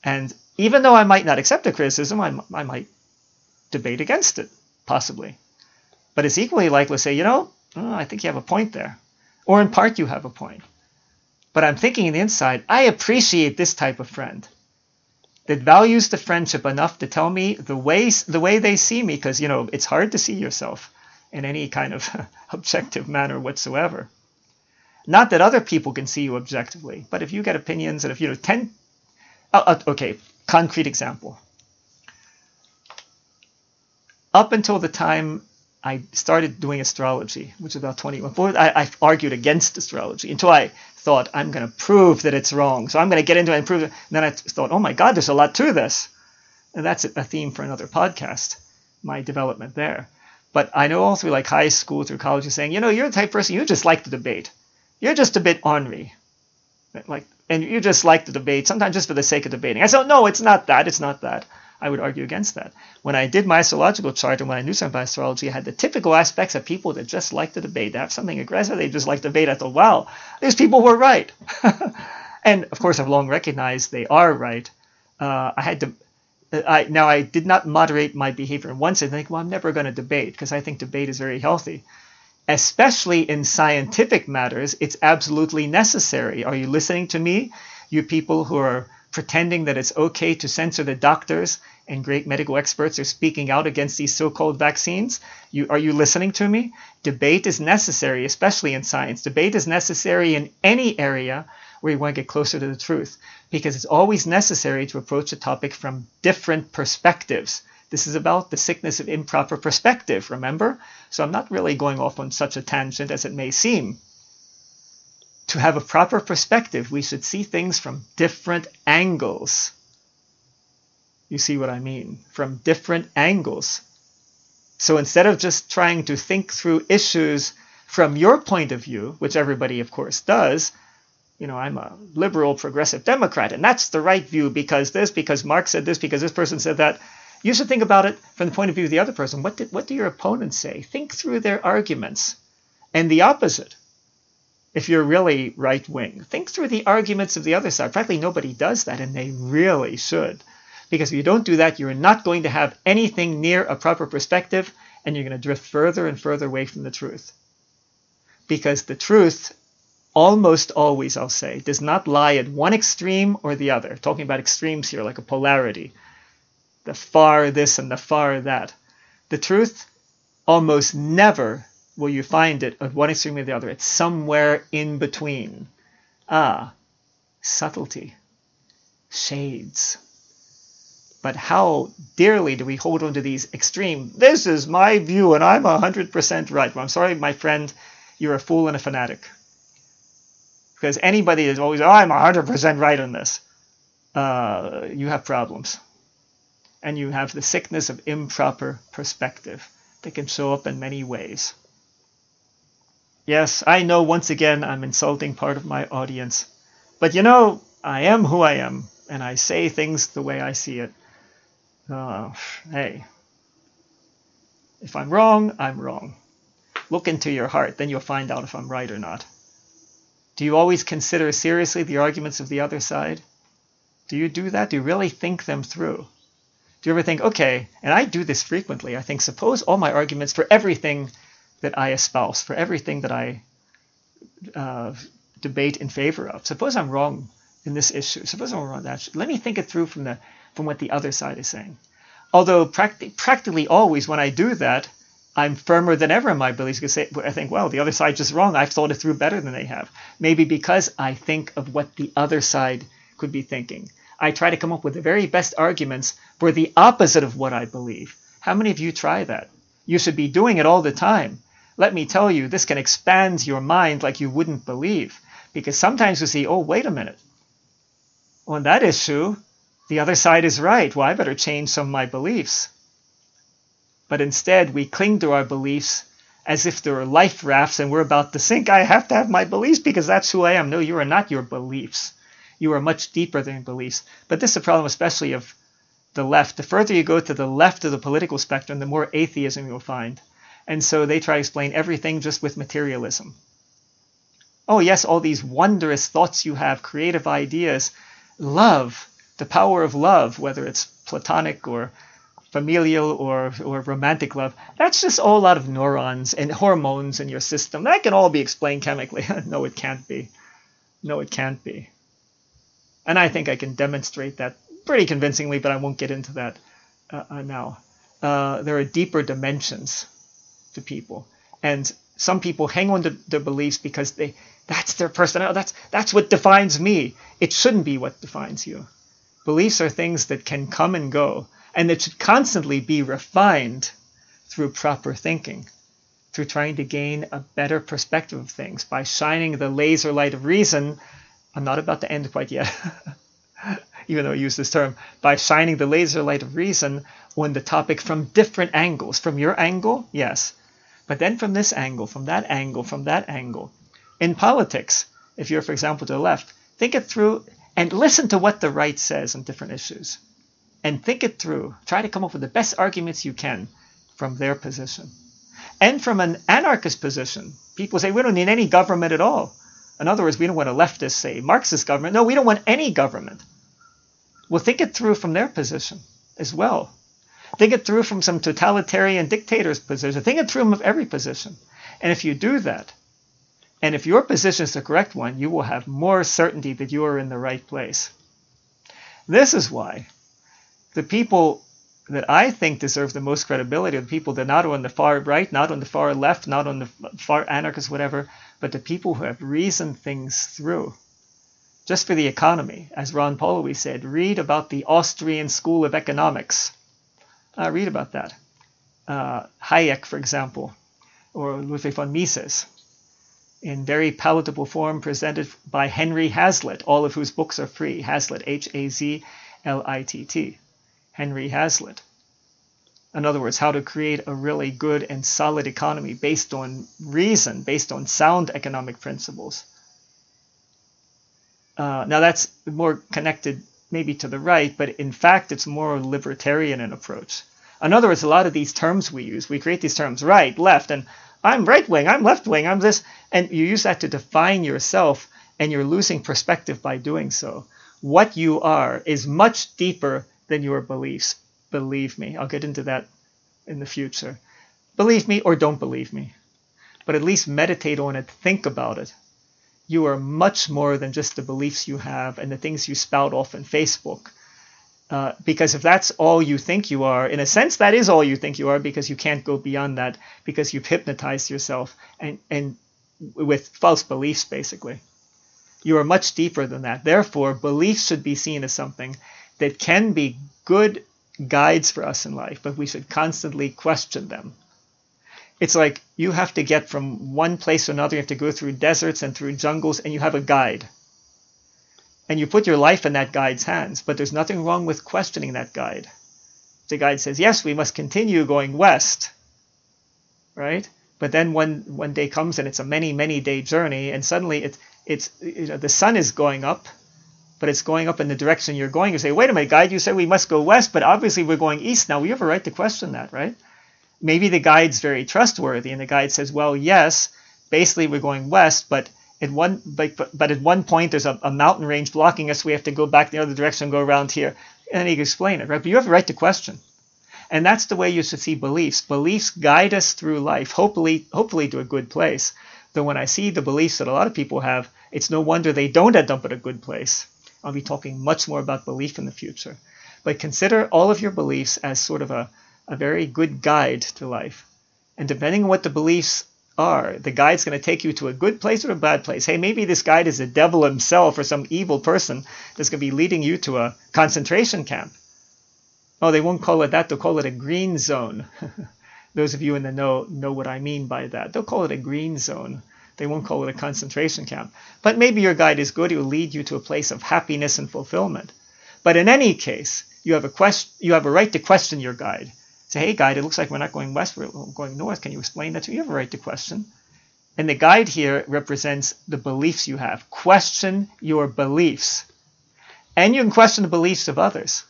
And even though I might not accept a criticism, I, I might debate against it, possibly. But it's equally likely to say, you know, oh, I think you have a point there. Or in part, you have a point. But I'm thinking in the inside, I appreciate this type of friend that values the friendship enough to tell me the ways the way they see me, because you know it's hard to see yourself in any kind of objective manner whatsoever. Not that other people can see you objectively, but if you get opinions and if you know ten, uh, okay, concrete example. Up until the time I started doing astrology, which is about 21. I, I argued against astrology until I thought, I'm going to prove that it's wrong. So I'm going to get into it and prove it. And then I thought, oh my God, there's a lot to this. And that's a theme for another podcast, my development there. But I know all through like high school, through college, you're saying, you know, you're the type person, you just like the debate. You're just a bit ornery. Like, and you just like the debate, sometimes just for the sake of debating. I said, no, it's not that. It's not that. I would argue against that. When I did my astrological chart and when I knew something about astrology, I had the typical aspects of people that just like to debate. They have something aggressive, they just like debate. I thought, wow, these people were right. and of course, I've long recognized they are right. Uh, I had to. I, now I did not moderate my behavior in one sense. Think, well, I'm never going to debate because I think debate is very healthy, especially in scientific matters. It's absolutely necessary. Are you listening to me, you people who are pretending that it's okay to censor the doctors and great medical experts are speaking out against these so-called vaccines. You, are you listening to me? Debate is necessary, especially in science. Debate is necessary in any area where you want to get closer to the truth because it's always necessary to approach a topic from different perspectives. This is about the sickness of improper perspective, remember? So I'm not really going off on such a tangent as it may seem to have a proper perspective, we should see things from different angles. You see what I mean? From different angles. So instead of just trying to think through issues from your point of view, which everybody, of course, does, you know, I'm a liberal progressive Democrat, and that's the right view because this, because Marx said this, because this person said that. You should think about it from the point of view of the other person. What did what do your opponents say? Think through their arguments. And the opposite if you're really right wing. Think through the arguments of the other side. Frankly, nobody does that, and they really should. Because if you don't do that, you're not going to have anything near a proper perspective, and you're going to drift further and further away from the truth. Because the truth, almost always, I'll say, does not lie at one extreme or the other. Talking about extremes here, like a polarity. The far this and the far that. The truth almost never will you find it at one extreme or the other. It's somewhere in between. Ah, subtlety, shades. But how dearly do we hold on to these extreme? This is my view and I'm 100% right. Well, I'm sorry, my friend, you're a fool and a fanatic. Because anybody is always, oh, I'm 100% right on this. Uh, you have problems. And you have the sickness of improper perspective that can show up in many ways. Yes, I know once again I'm insulting part of my audience. But you know, I am who I am, and I say things the way I see it. Uh, hey, if I'm wrong, I'm wrong. Look into your heart, then you'll find out if I'm right or not. Do you always consider seriously the arguments of the other side? Do you do that? Do you really think them through? Do you ever think, okay, and I do this frequently, I think, suppose all my arguments for everything that I espouse, for everything that I uh, debate in favor of. Suppose I'm wrong in this issue. Suppose I'm wrong that. Let me think it through from the from what the other side is saying. Although practi- practically always when I do that, I'm firmer than ever in my beliefs because I think, well, the other side's just wrong. I've thought it through better than they have. Maybe because I think of what the other side could be thinking. I try to come up with the very best arguments for the opposite of what I believe. How many of you try that? You should be doing it all the time let me tell you, this can expand your mind like you wouldn't believe. Because sometimes you see, oh, wait a minute. On that issue, the other side is right. Well, I better change some of my beliefs. But instead, we cling to our beliefs as if they were life rafts and we're about to sink. I have to have my beliefs because that's who I am. No, you are not your beliefs. You are much deeper than beliefs. But this is a problem, especially of the left. The further you go to the left of the political spectrum, the more atheism you'll find. And so they try to explain everything just with materialism. Oh, yes, all these wondrous thoughts you have, creative ideas, love, the power of love, whether it's platonic or familial or, or romantic love, that's just all lot of neurons and hormones in your system. That can all be explained chemically. no, it can't be. No, it can't be. And I think I can demonstrate that pretty convincingly, but I won't get into that uh, uh, now. Uh, there are deeper dimensions to people. And some people hang on to their beliefs because they that's their personality. That's that's what defines me. It shouldn't be what defines you. Beliefs are things that can come and go, and it should constantly be refined through proper thinking, through trying to gain a better perspective of things by shining the laser light of reason. I'm not about to end quite yet, even though I use this term, by shining the laser light of reason on the topic from different angles. From your angle, yes, but then from this angle, from that angle, from that angle. In politics, if you're, for example, to the left, think it through and listen to what the right says on different issues. And think it through. Try to come up with the best arguments you can from their position. And from an anarchist position, people say we don't need any government at all. In other words, we don't want a leftist say Marxist government. No, we don't want any government. Well, think it through from their position as well. Think it through from some totalitarian dictator's position. Think it through from every position. And if you do that, and if your position is the correct one, you will have more certainty that you are in the right place. This is why the people that I think deserve the most credibility are the people that are not on the far right, not on the far left, not on the far anarchist, whatever, but the people who have reasoned things through. Just for the economy, as Ron Paul we said, read about the Austrian School of Economics. Uh, read about that. Uh, Hayek, for example, or Ludwig von Mises, in very palatable form presented by Henry Hazlitt, all of whose books are free. Hazlitt, H A Z L I T T. Henry Hazlitt. In other words, how to create a really good and solid economy based on reason, based on sound economic principles. Uh, now, that's more connected maybe to the right, but in fact, it's more libertarian in approach. In other words, a lot of these terms we use, we create these terms right, left, and I'm right wing, I'm left wing, I'm this, and you use that to define yourself, and you're losing perspective by doing so. What you are is much deeper than your beliefs. Believe me. I'll get into that in the future. Believe me or don't believe me, but at least meditate on it, think about it. You are much more than just the beliefs you have and the things you spout off on Facebook. Uh, because if that's all you think you are, in a sense, that is all you think you are because you can't go beyond that because you've hypnotized yourself and, and with false beliefs, basically. You are much deeper than that. Therefore, beliefs should be seen as something that can be good guides for us in life, but we should constantly question them. It's like you have to get from one place to another, you have to go through deserts and through jungles, and you have a guide. And you put your life in that guide's hands, but there's nothing wrong with questioning that guide. The guide says, Yes, we must continue going west, right? But then one, one day comes and it's a many, many day journey, and suddenly it's, it's you know, the sun is going up but it's going up in the direction you're going. You say, wait a minute, guide, you said we must go west, but obviously we're going east now. We have a right to question that, right? Maybe the guide's very trustworthy, and the guide says, well, yes, basically we're going west, but at one but, but at one point there's a, a mountain range blocking us. We have to go back the other direction and go around here. And then you can explain it, right? But you have a right to question. And that's the way you should see beliefs. Beliefs guide us through life, hopefully, hopefully to a good place. Though when I see the beliefs that a lot of people have, it's no wonder they don't end up at a good place. I'll be talking much more about belief in the future. But consider all of your beliefs as sort of a, a very good guide to life. And depending on what the beliefs are, the guide's going to take you to a good place or a bad place. Hey, maybe this guide is the devil himself or some evil person that's going to be leading you to a concentration camp. Oh, they won't call it that. They'll call it a green zone. Those of you in the know know what I mean by that. They'll call it a green zone. They won't call it a concentration camp. But maybe your guide is good. He will lead you to a place of happiness and fulfillment. But in any case, you have a quest- you have a right to question your guide. Say, hey, guide, it looks like we're not going west, we're going north. Can you explain that to me? You have a right to question. And the guide here represents the beliefs you have. Question your beliefs. And you can question the beliefs of others.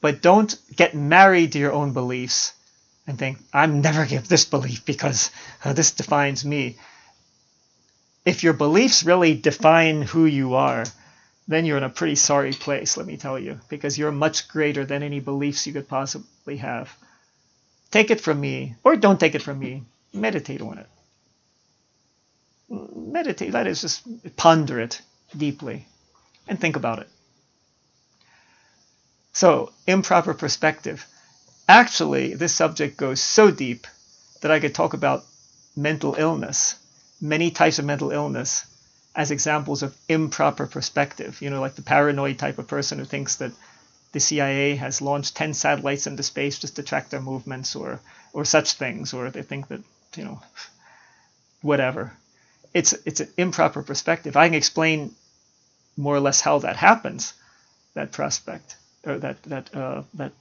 But don't get married to your own beliefs and think, I'm never give this belief because uh, this defines me if your beliefs really define who you are, then you're in a pretty sorry place, let me tell you, because you're much greater than any beliefs you could possibly have. Take it from me, or don't take it from me. Meditate on it. Meditate, that is, just ponder it deeply and think about it. So, improper perspective. Actually, this subject goes so deep that I could talk about mental illness many types of mental illness as examples of improper perspective. You know, like the paranoid type of person who thinks that the CIA has launched 10 satellites into space just to track their movements or, or such things, or they think that you know, whatever. It's it's an improper perspective. I can explain more or less how that happens, that prospect or that that uh, that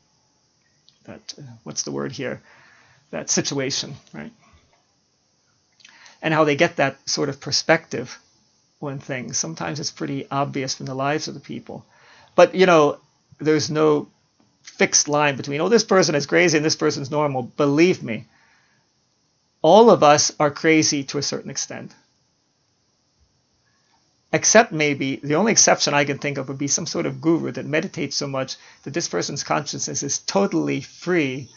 that uh, what's the word here, that situation, right? And how they get that sort of perspective on things. Sometimes it's pretty obvious from the lives of the people, but you know, there's no fixed line between oh this person is crazy and this person's normal. Believe me, all of us are crazy to a certain extent except maybe the only exception I can think of would be some sort of guru that meditates so much that this person's consciousness is totally free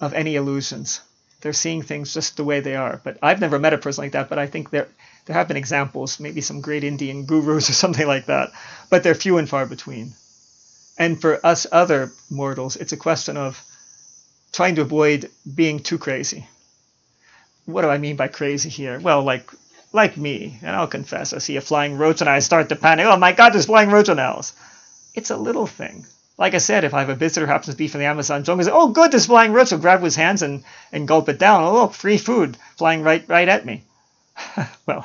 of any illusions. They're seeing things just the way they are. But I've never met a person like that, but I think there there have been examples, maybe some great Indian gurus or something like that, but they're few and far between. And for us other mortals, it's a question of trying to avoid being too crazy. What do I mean by crazy here? Well, like like me, and I'll confess, I see a flying roach and I start to panic. Oh my God, there's flying roach on. It's a little thing. Like I said, if I have a visitor who happens to be from the Amazon jungle, say, "Oh, good, there's flying roach," I'll grab his hands and, and gulp it down. Oh, look, free food flying right right at me. well,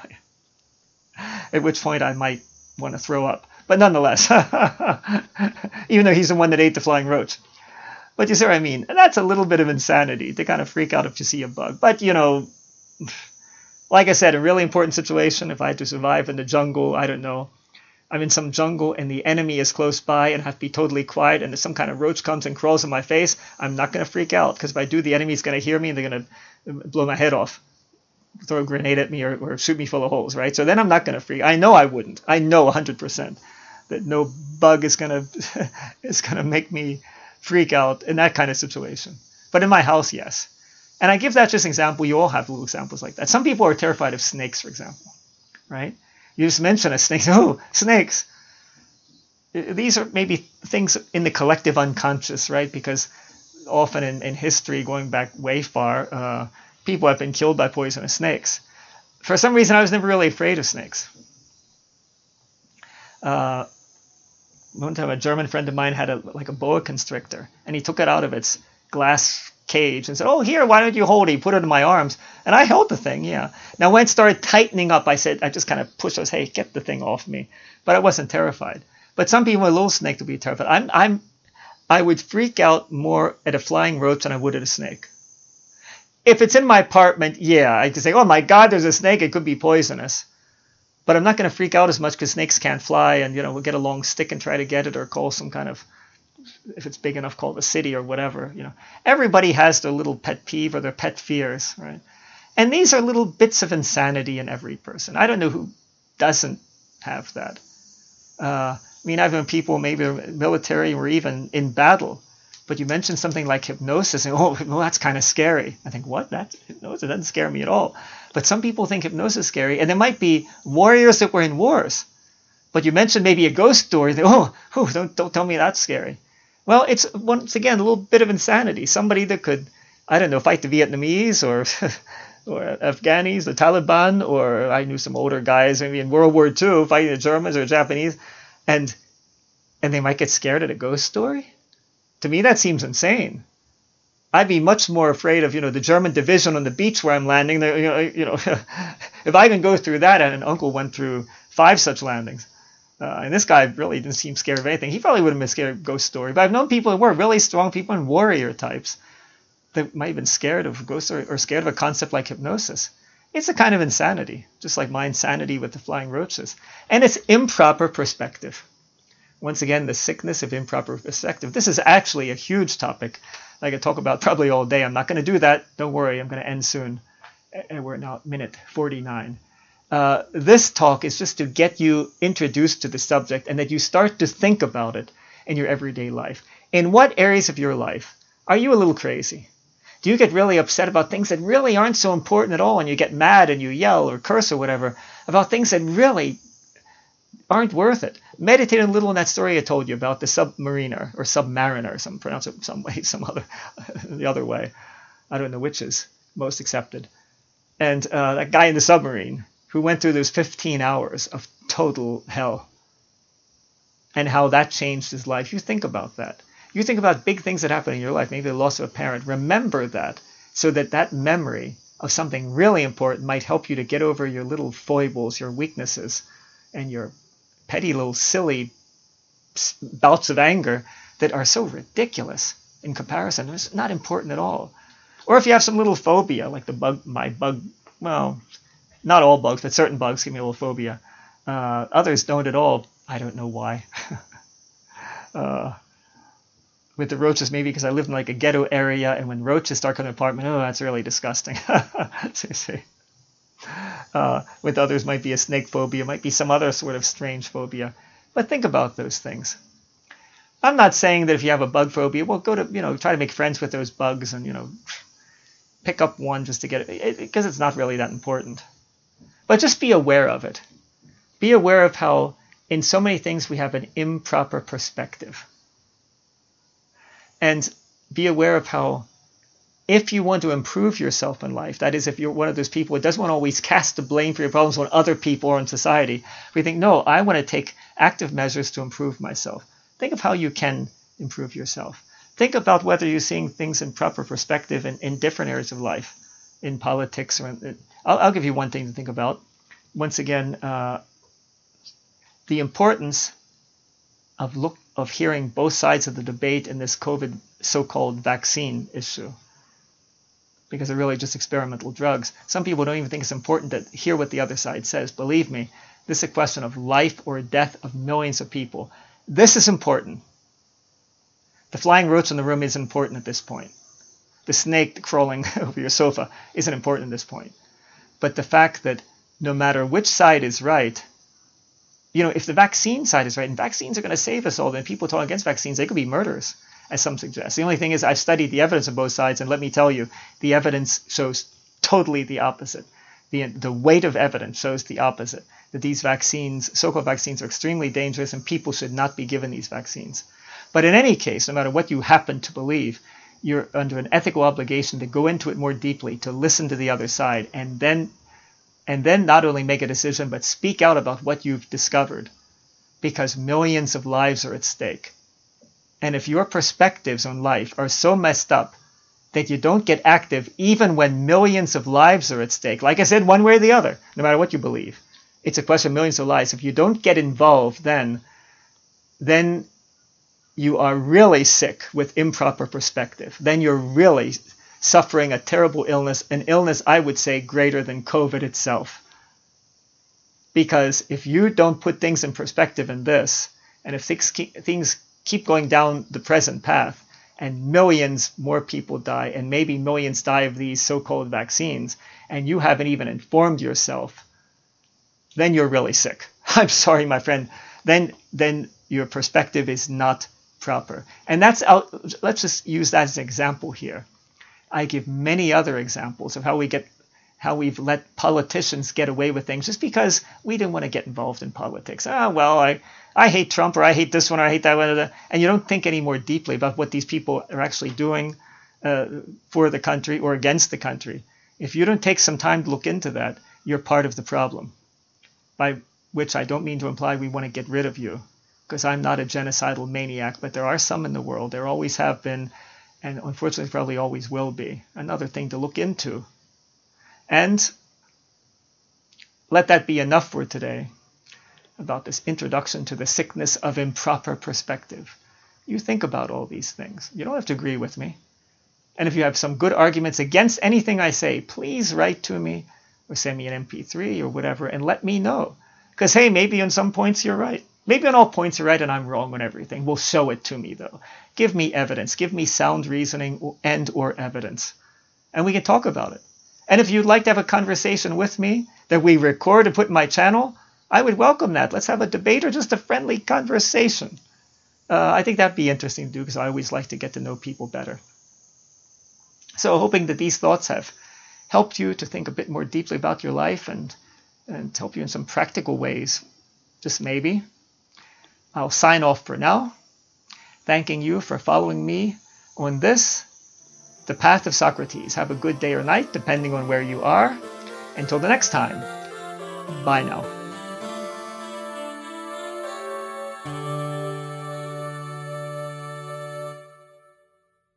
at which point I might want to throw up, but nonetheless, even though he's the one that ate the flying roach. But you see what I mean? And that's a little bit of insanity to kind of freak out if you see a bug. But you know like I said, a really important situation. If I had to survive in the jungle, I don't know. I'm in some jungle and the enemy is close by and I have to be totally quiet and if some kind of roach comes and crawls in my face, I'm not going to freak out because if I do, the enemy's going to hear me and they're going to blow my head off, throw a grenade at me or, or shoot me full of holes, right? So then I'm not going to freak. I know I wouldn't. I know 100% that no bug is going to is going to make me freak out in that kind of situation. But in my house, yes. And I give that just an example. You all have little examples like that. Some people are terrified of snakes, for example, right? You just mention a snake. Oh, snakes. These are maybe things in the collective unconscious, right? Because often in, in history, going back way far, uh, people have been killed by poisonous snakes. For some reason, I was never really afraid of snakes. Uh, one time, a German friend of mine had a like a boa constrictor, and he took it out of its glass cage and said, "Oh, here, why don't you hold it?" Put it in my arms, and I held the thing. Yeah. Now when it started tightening up, I said, I just kind of pushed. I "Hey, get the thing off me," but I wasn't terrified. But some people with a little snake would be terrified. I'm, I'm, I would freak out more at a flying roach than I would at a snake. If it's in my apartment, yeah, I could say, "Oh my God, there's a snake. It could be poisonous." But I'm not going to freak out as much because snakes can't fly, and you know, we'll get a long stick and try to get it, or call some kind of if it's big enough, called a city or whatever. You know, everybody has their little pet peeve or their pet fears, right? And these are little bits of insanity in every person. I don't know who doesn't have that. Uh, I mean, I've known people, maybe military or even in battle, but you mentioned something like hypnosis, and oh, well, that's kind of scary. I think, what? That hypnosis doesn't scare me at all. But some people think hypnosis is scary, and there might be warriors that were in wars. But you mentioned maybe a ghost story. Oh, oh, don't don't tell me that's scary. Well, it's once again a little bit of insanity. Somebody that could, I don't know, fight the Vietnamese or or Afghanis, the Taliban, or I knew some older guys maybe in World War II fighting the Germans or Japanese, and and they might get scared at a ghost story. To me, that seems insane. I'd be much more afraid of you know the German division on the beach where I'm landing. You know, you know, if I can go through that, and an uncle went through five such landings. Uh, and this guy really didn't seem scared of anything. He probably would have been scared of ghost story. But I've known people who were really strong people and warrior types that might have been scared of ghost story or scared of a concept like hypnosis. It's a kind of insanity, just like my insanity with the flying roaches. And it's improper perspective. Once again, the sickness of improper perspective. This is actually a huge topic I could talk about probably all day. I'm not going to do that. Don't worry, I'm going to end soon. And we're now minute 49 uh, this talk is just to get you introduced to the subject and that you start to think about it in your everyday life. In what areas of your life are you a little crazy? Do you get really upset about things that really aren't so important at all and you get mad and you yell or curse or whatever about things that really aren't worth it? Meditate a little on that story I told you about the submariner or submariner, some pronounce it some way, some other the other way. I don't know which is most accepted. And uh, that guy in the submarine who went through those 15 hours of total hell and how that changed his life. You think about that. You think about big things that happen in your life, maybe the loss of a parent. Remember that so that that memory of something really important might help you to get over your little foibles, your weaknesses, and your petty little silly bouts of anger that are so ridiculous in comparison. It's not important at all. Or if you have some little phobia, like the bug, my bug, well, not all bugs, but certain bugs give me a little phobia. Uh, others don't at all. I don't know why. uh, with the roaches, maybe because I live in like a ghetto area, and when roaches start coming apartment, oh, that's really disgusting. uh, with others, might be a snake phobia, might be some other sort of strange phobia. But think about those things. I'm not saying that if you have a bug phobia, well, go to you know try to make friends with those bugs and you know pick up one just to get it because it's not really that important. But just be aware of it. Be aware of how in so many things we have an improper perspective. And be aware of how if you want to improve yourself in life, that is, if you're one of those people who doesn't want to always cast the blame for your problems on other people or on society, we think, no, I want to take active measures to improve myself. Think of how you can improve yourself. Think about whether you're seeing things in proper perspective in, in different areas of life, in politics, or in, I'll, I'll give you one thing to think about. Once again, uh, the importance of look of hearing both sides of the debate in this COVID so-called vaccine issue because they're really just experimental drugs. Some people don't even think it's important to hear what the other side says. Believe me, this is a question of life or death of millions of people. This is important. The flying roach in the room is important at this point. The snake crawling over your sofa isn't important at this point. But the fact that no matter which side is right, you know, if the vaccine side is right, and vaccines are going to save us all, then people talking against vaccines, they could be murderers, as some suggest. The only thing is, I've studied the evidence on both sides, and let me tell you, the evidence shows totally the opposite. The, the weight of evidence shows the opposite that these vaccines, so called vaccines, are extremely dangerous and people should not be given these vaccines. But in any case, no matter what you happen to believe, you're under an ethical obligation to go into it more deeply, to listen to the other side, and then and then not only make a decision, but speak out about what you've discovered because millions of lives are at stake. And if your perspectives on life are so messed up that you don't get active even when millions of lives are at stake, like I said, one way or the other, no matter what you believe, it's a question of millions of lives. If you don't get involved, then, then you are really sick with improper perspective. Then you're really suffering a terrible illness, an illness I would say greater than COVID itself. Because if you don't put things in perspective in this, and if things keep, things keep going down the present path, and millions more people die, and maybe millions die of these so called vaccines, and you haven't even informed yourself, then you're really sick. I'm sorry, my friend. Then, then your perspective is not proper. And that's let's just use that as an example here. I give many other examples of how we get how we've let politicians get away with things just because we didn't want to get involved in politics. Ah, well, I, I hate Trump or I hate this one or I hate that one. And you don't think any more deeply about what these people are actually doing uh, for the country or against the country. If you don't take some time to look into that, you're part of the problem. By which I don't mean to imply we want to get rid of you, because I'm not a genocidal maniac, but there are some in the world. There always have been and unfortunately probably always will be. Another thing to look into. And let that be enough for today about this introduction to the sickness of improper perspective. You think about all these things. You don't have to agree with me. And if you have some good arguments against anything I say, please write to me or send me an MP3 or whatever and let me know. Because, hey, maybe on some points you're right. Maybe on all points you're right and I'm wrong on everything. Well, show it to me though. Give me evidence. Give me sound reasoning and or evidence. And we can talk about it. And if you'd like to have a conversation with me that we record and put in my channel, I would welcome that. Let's have a debate or just a friendly conversation. Uh, I think that'd be interesting to do because I always like to get to know people better. So hoping that these thoughts have helped you to think a bit more deeply about your life and, and help you in some practical ways, just maybe. I'll sign off for now, thanking you for following me on this, the path of Socrates. Have a good day or night, depending on where you are. Until the next time, bye now.